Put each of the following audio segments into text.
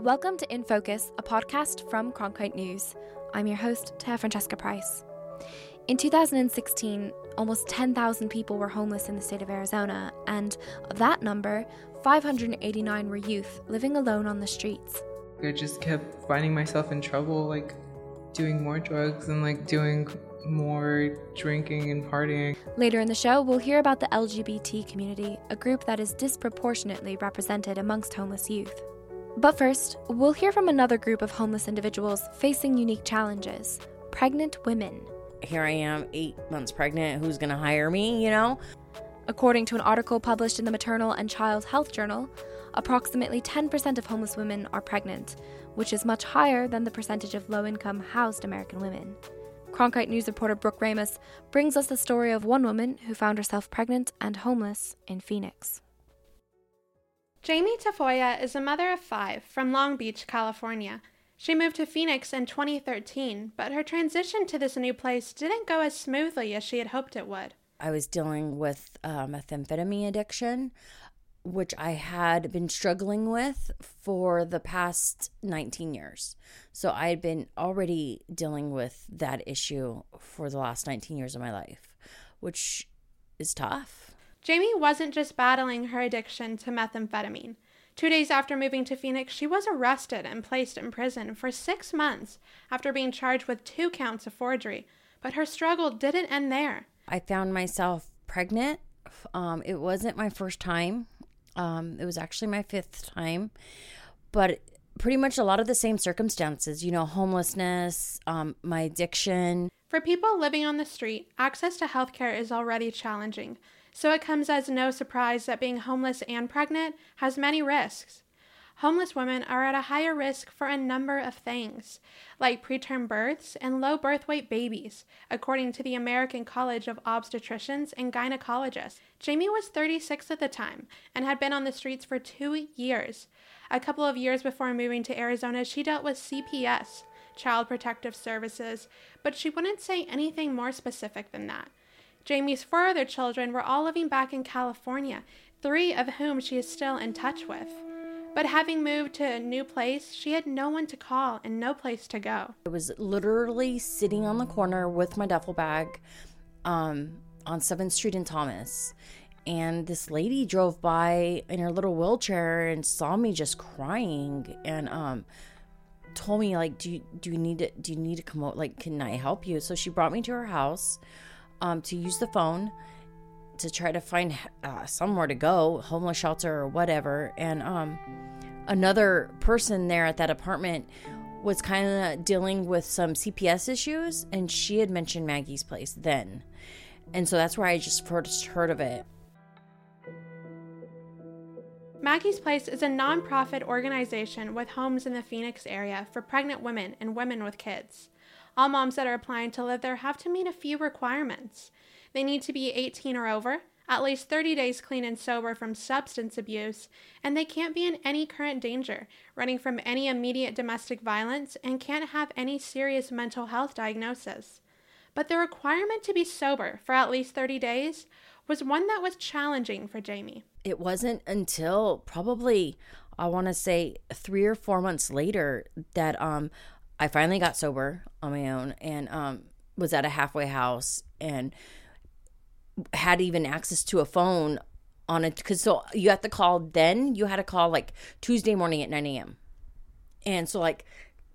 Welcome to In Focus, a podcast from Cronkite News. I'm your host, Taya Francesca Price. In 2016, almost 10,000 people were homeless in the state of Arizona, and of that number, 589 were youth living alone on the streets. I just kept finding myself in trouble, like doing more drugs and like doing more drinking and partying. Later in the show, we'll hear about the LGBT community, a group that is disproportionately represented amongst homeless youth. But first, we'll hear from another group of homeless individuals facing unique challenges pregnant women. Here I am, eight months pregnant. Who's going to hire me, you know? According to an article published in the Maternal and Child Health Journal, approximately 10% of homeless women are pregnant, which is much higher than the percentage of low income housed American women. Cronkite News reporter Brooke Ramos brings us the story of one woman who found herself pregnant and homeless in Phoenix. Jamie Tafoya is a mother of five from Long Beach, California. She moved to Phoenix in 2013, but her transition to this new place didn't go as smoothly as she had hoped it would. I was dealing with uh, methamphetamine addiction, which I had been struggling with for the past 19 years. So I had been already dealing with that issue for the last 19 years of my life, which is tough. Jamie wasn't just battling her addiction to methamphetamine. Two days after moving to Phoenix, she was arrested and placed in prison for six months after being charged with two counts of forgery. But her struggle didn't end there. I found myself pregnant. Um, it wasn't my first time, um, it was actually my fifth time. But pretty much a lot of the same circumstances, you know, homelessness, um, my addiction. For people living on the street, access to healthcare is already challenging. So it comes as no surprise that being homeless and pregnant has many risks. Homeless women are at a higher risk for a number of things, like preterm births and low birth weight babies, according to the American College of Obstetricians and Gynecologists. Jamie was 36 at the time and had been on the streets for two years. A couple of years before moving to Arizona, she dealt with CPS, Child Protective Services, but she wouldn't say anything more specific than that. Jamie's four other children were all living back in California, three of whom she is still in touch with. But having moved to a new place, she had no one to call and no place to go. I was literally sitting on the corner with my duffel bag um, on 7th Street in Thomas. And this lady drove by in her little wheelchair and saw me just crying and um, told me like, "Do you do you need to do you need to come out? Like, can I help you?" So she brought me to her house um, to use the phone to try to find uh, somewhere to go, homeless shelter or whatever. And um, another person there at that apartment was kind of dealing with some CPS issues, and she had mentioned Maggie's place then. And so that's where I just first heard of it. Maggie's Place is a nonprofit organization with homes in the Phoenix area for pregnant women and women with kids. All moms that are applying to live there have to meet a few requirements. They need to be 18 or over, at least 30 days clean and sober from substance abuse, and they can't be in any current danger, running from any immediate domestic violence, and can't have any serious mental health diagnosis. But the requirement to be sober for at least 30 days was one that was challenging for Jamie. It wasn't until probably I want to say 3 or 4 months later that um I finally got sober on my own and um was at a halfway house and had even access to a phone on it because so you had to call then you had to call like Tuesday morning at 9 a.m. And so like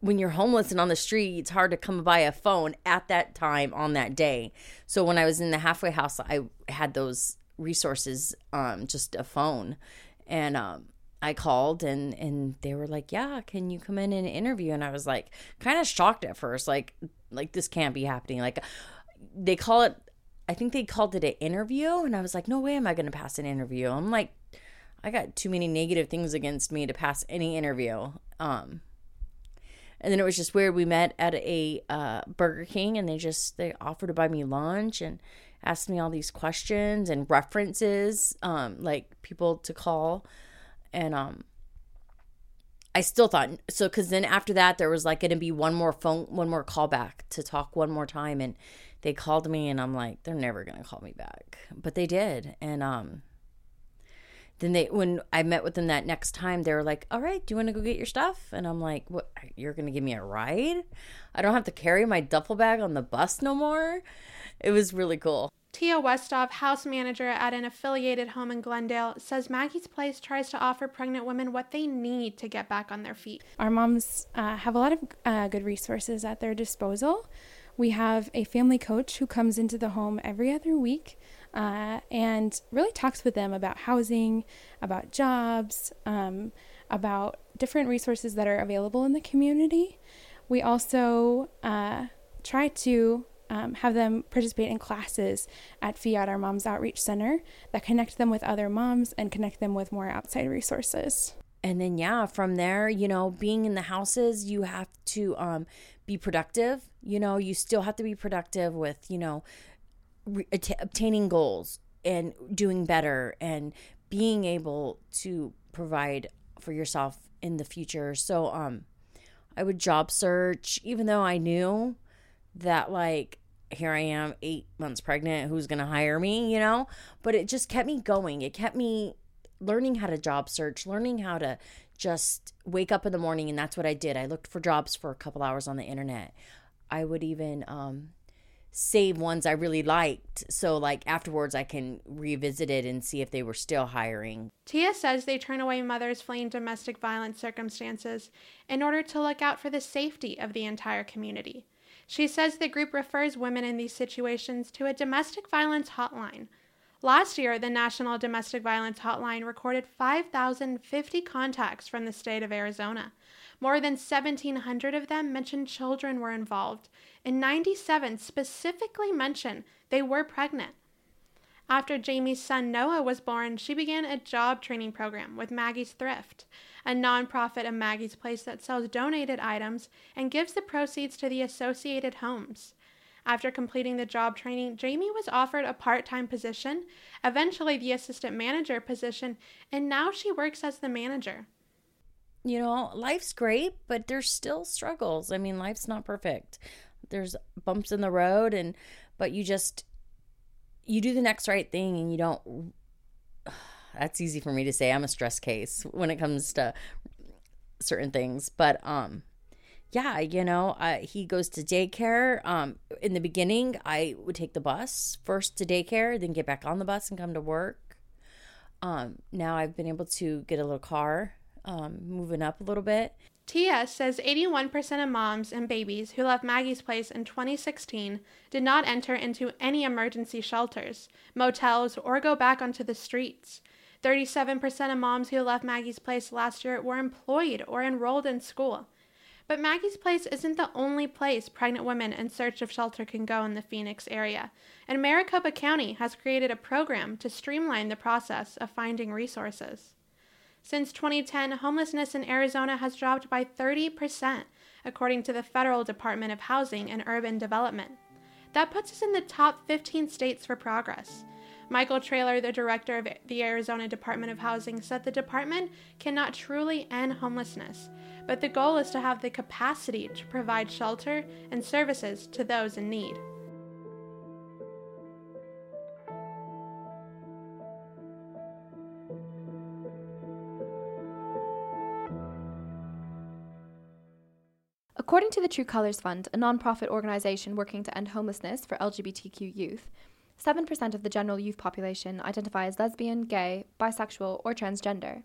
when you're homeless and on the street, it's hard to come by a phone at that time on that day. So when I was in the halfway house, I had those resources, um, just a phone. And um, I called and and they were like, "Yeah, can you come in and interview?" And I was like, kind of shocked at first, like like this can't be happening. Like they call it I think they called it an interview, and I was like, no way am I going to pass an interview. I'm like, I got too many negative things against me to pass any interview. Um, and then it was just weird. We met at a uh, Burger King, and they just they offered to buy me lunch and asked me all these questions and references, um, like people to call, and um, I still thought so because then after that there was like going to be one more phone, one more call back to talk one more time, and they called me and I'm like, they're never going to call me back. But they did. And um then they when I met with them that next time, they were like, "All right, do you want to go get your stuff?" And I'm like, "What? You're gonna give me a ride? I don't have to carry my duffel bag on the bus no more." It was really cool. Tia Westoff, house manager at an affiliated home in Glendale, says Maggie's Place tries to offer pregnant women what they need to get back on their feet. Our moms uh, have a lot of uh, good resources at their disposal. We have a family coach who comes into the home every other week uh, and really talks with them about housing, about jobs, um, about different resources that are available in the community. We also uh, try to um, have them participate in classes at Fiat, our Moms Outreach Center, that connect them with other moms and connect them with more outside resources. And then, yeah, from there, you know, being in the houses, you have to um, be productive. You know, you still have to be productive with, you know, re- att- obtaining goals and doing better and being able to provide for yourself in the future. So, um, I would job search, even though I knew that like here I am, eight months pregnant, who's going to hire me, you know? But it just kept me going. It kept me learning how to job search, learning how to just wake up in the morning. And that's what I did. I looked for jobs for a couple hours on the internet. I would even um, save ones I really liked. So, like, afterwards, I can revisit it and see if they were still hiring. Tia says they turn away mothers fleeing domestic violence circumstances in order to look out for the safety of the entire community. She says the group refers women in these situations to a domestic violence hotline. Last year, the National Domestic Violence Hotline recorded 5,050 contacts from the state of Arizona. More than 1,700 of them mentioned children were involved, and 97 specifically mentioned they were pregnant. After Jamie's son Noah was born, she began a job training program with Maggie's Thrift, a nonprofit of Maggie's Place that sells donated items and gives the proceeds to the associated homes. After completing the job training, Jamie was offered a part time position, eventually the assistant manager position, and now she works as the manager. You know, life's great, but there's still struggles. I mean, life's not perfect. There's bumps in the road and but you just you do the next right thing and you don't that's easy for me to say. I'm a stress case when it comes to certain things, but um yeah, you know, he goes to daycare. Um, in the beginning, I would take the bus first to daycare, then get back on the bus and come to work. Um, now I've been able to get a little car, um, moving up a little bit. Tia says 81% of moms and babies who left Maggie's Place in 2016 did not enter into any emergency shelters, motels, or go back onto the streets. 37% of moms who left Maggie's Place last year were employed or enrolled in school. But Maggie's Place isn't the only place pregnant women in search of shelter can go in the Phoenix area, and Maricopa County has created a program to streamline the process of finding resources. Since 2010, homelessness in Arizona has dropped by 30%, according to the Federal Department of Housing and Urban Development. That puts us in the top 15 states for progress. Michael Trailor, the director of the Arizona Department of Housing, said the department cannot truly end homelessness, but the goal is to have the capacity to provide shelter and services to those in need. According to the True Colors Fund, a nonprofit organization working to end homelessness for LGBTQ youth, 7% of the general youth population identify as lesbian, gay, bisexual, or transgender.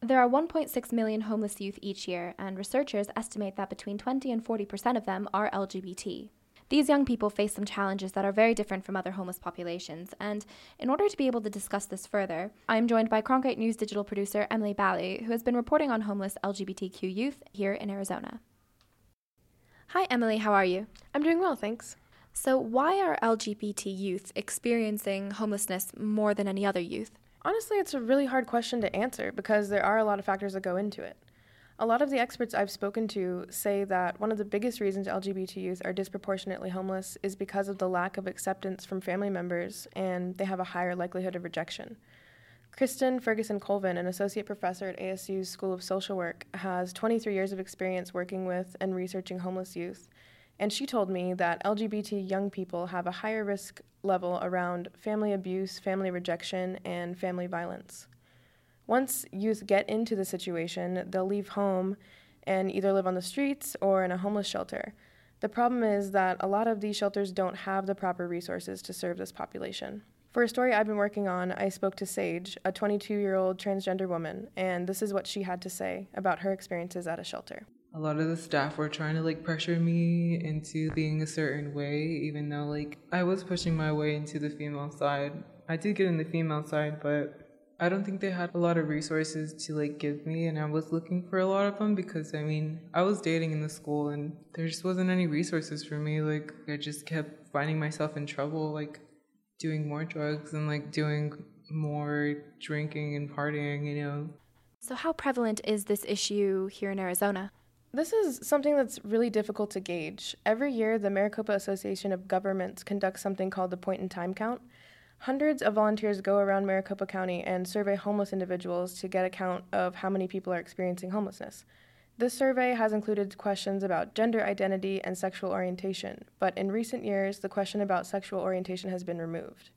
There are 1.6 million homeless youth each year, and researchers estimate that between 20 and 40% of them are LGBT. These young people face some challenges that are very different from other homeless populations, and in order to be able to discuss this further, I am joined by Cronkite News digital producer Emily Bally, who has been reporting on homeless LGBTQ youth here in Arizona. Hi, Emily, how are you? I'm doing well, thanks. So, why are LGBT youth experiencing homelessness more than any other youth? Honestly, it's a really hard question to answer because there are a lot of factors that go into it. A lot of the experts I've spoken to say that one of the biggest reasons LGBT youth are disproportionately homeless is because of the lack of acceptance from family members and they have a higher likelihood of rejection. Kristin Ferguson Colvin, an associate professor at ASU's School of Social Work, has 23 years of experience working with and researching homeless youth and she told me that LGBT young people have a higher risk level around family abuse, family rejection, and family violence. Once youth get into the situation, they'll leave home and either live on the streets or in a homeless shelter. The problem is that a lot of these shelters don't have the proper resources to serve this population. For a story I've been working on, I spoke to Sage, a 22 year old transgender woman, and this is what she had to say about her experiences at a shelter. A lot of the staff were trying to like pressure me into being a certain way, even though like I was pushing my way into the female side. I did get in the female side, but I don't think they had a lot of resources to like give me and I was looking for a lot of them because I mean, I was dating in the school and there just wasn't any resources for me. Like I just kept finding myself in trouble like doing more drugs and like doing more drinking and partying, you know. So how prevalent is this issue here in Arizona? This is something that's really difficult to gauge. Every year, the Maricopa Association of Governments conducts something called the point in time count. Hundreds of volunteers go around Maricopa County and survey homeless individuals to get a count of how many people are experiencing homelessness. This survey has included questions about gender identity and sexual orientation, but in recent years, the question about sexual orientation has been removed.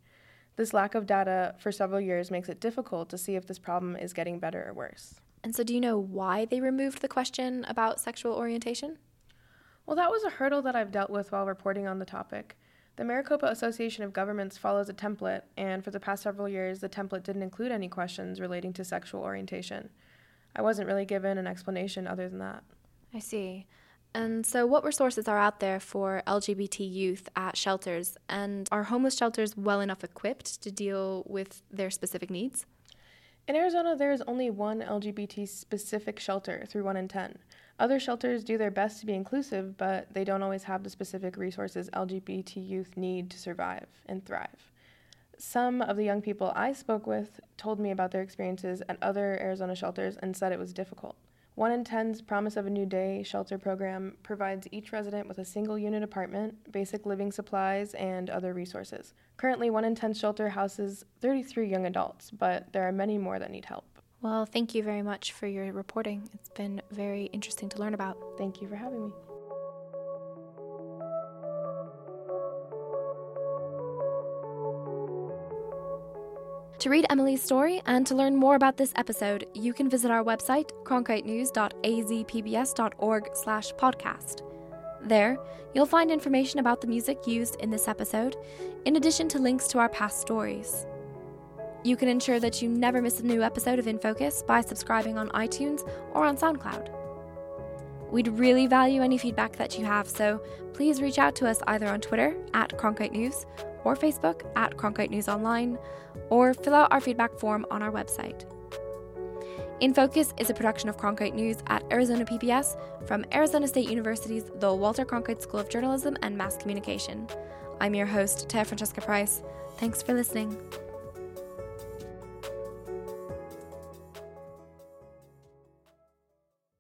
This lack of data for several years makes it difficult to see if this problem is getting better or worse. And so, do you know why they removed the question about sexual orientation? Well, that was a hurdle that I've dealt with while reporting on the topic. The Maricopa Association of Governments follows a template, and for the past several years, the template didn't include any questions relating to sexual orientation. I wasn't really given an explanation other than that. I see. And so, what resources are out there for LGBT youth at shelters? And are homeless shelters well enough equipped to deal with their specific needs? In Arizona, there is only one LGBT specific shelter through 1 in 10. Other shelters do their best to be inclusive, but they don't always have the specific resources LGBT youth need to survive and thrive. Some of the young people I spoke with told me about their experiences at other Arizona shelters and said it was difficult. 1 in 10's Promise of a New Day shelter program provides each resident with a single unit apartment, basic living supplies, and other resources. Currently, 1 in 10 shelter houses 33 young adults, but there are many more that need help. Well, thank you very much for your reporting. It's been very interesting to learn about. Thank you for having me. To read Emily's story and to learn more about this episode, you can visit our website, cronkitenews.azpbs.org slash podcast. There, you'll find information about the music used in this episode, in addition to links to our past stories. You can ensure that you never miss a new episode of In Focus by subscribing on iTunes or on SoundCloud. We'd really value any feedback that you have, so please reach out to us either on Twitter at Cronkite News or Facebook at Cronkite News Online, or fill out our feedback form on our website. In Focus is a production of Cronkite News at Arizona PBS from Arizona State University's The Walter Cronkite School of Journalism and Mass Communication. I'm your host, Taya Francesca Price. Thanks for listening.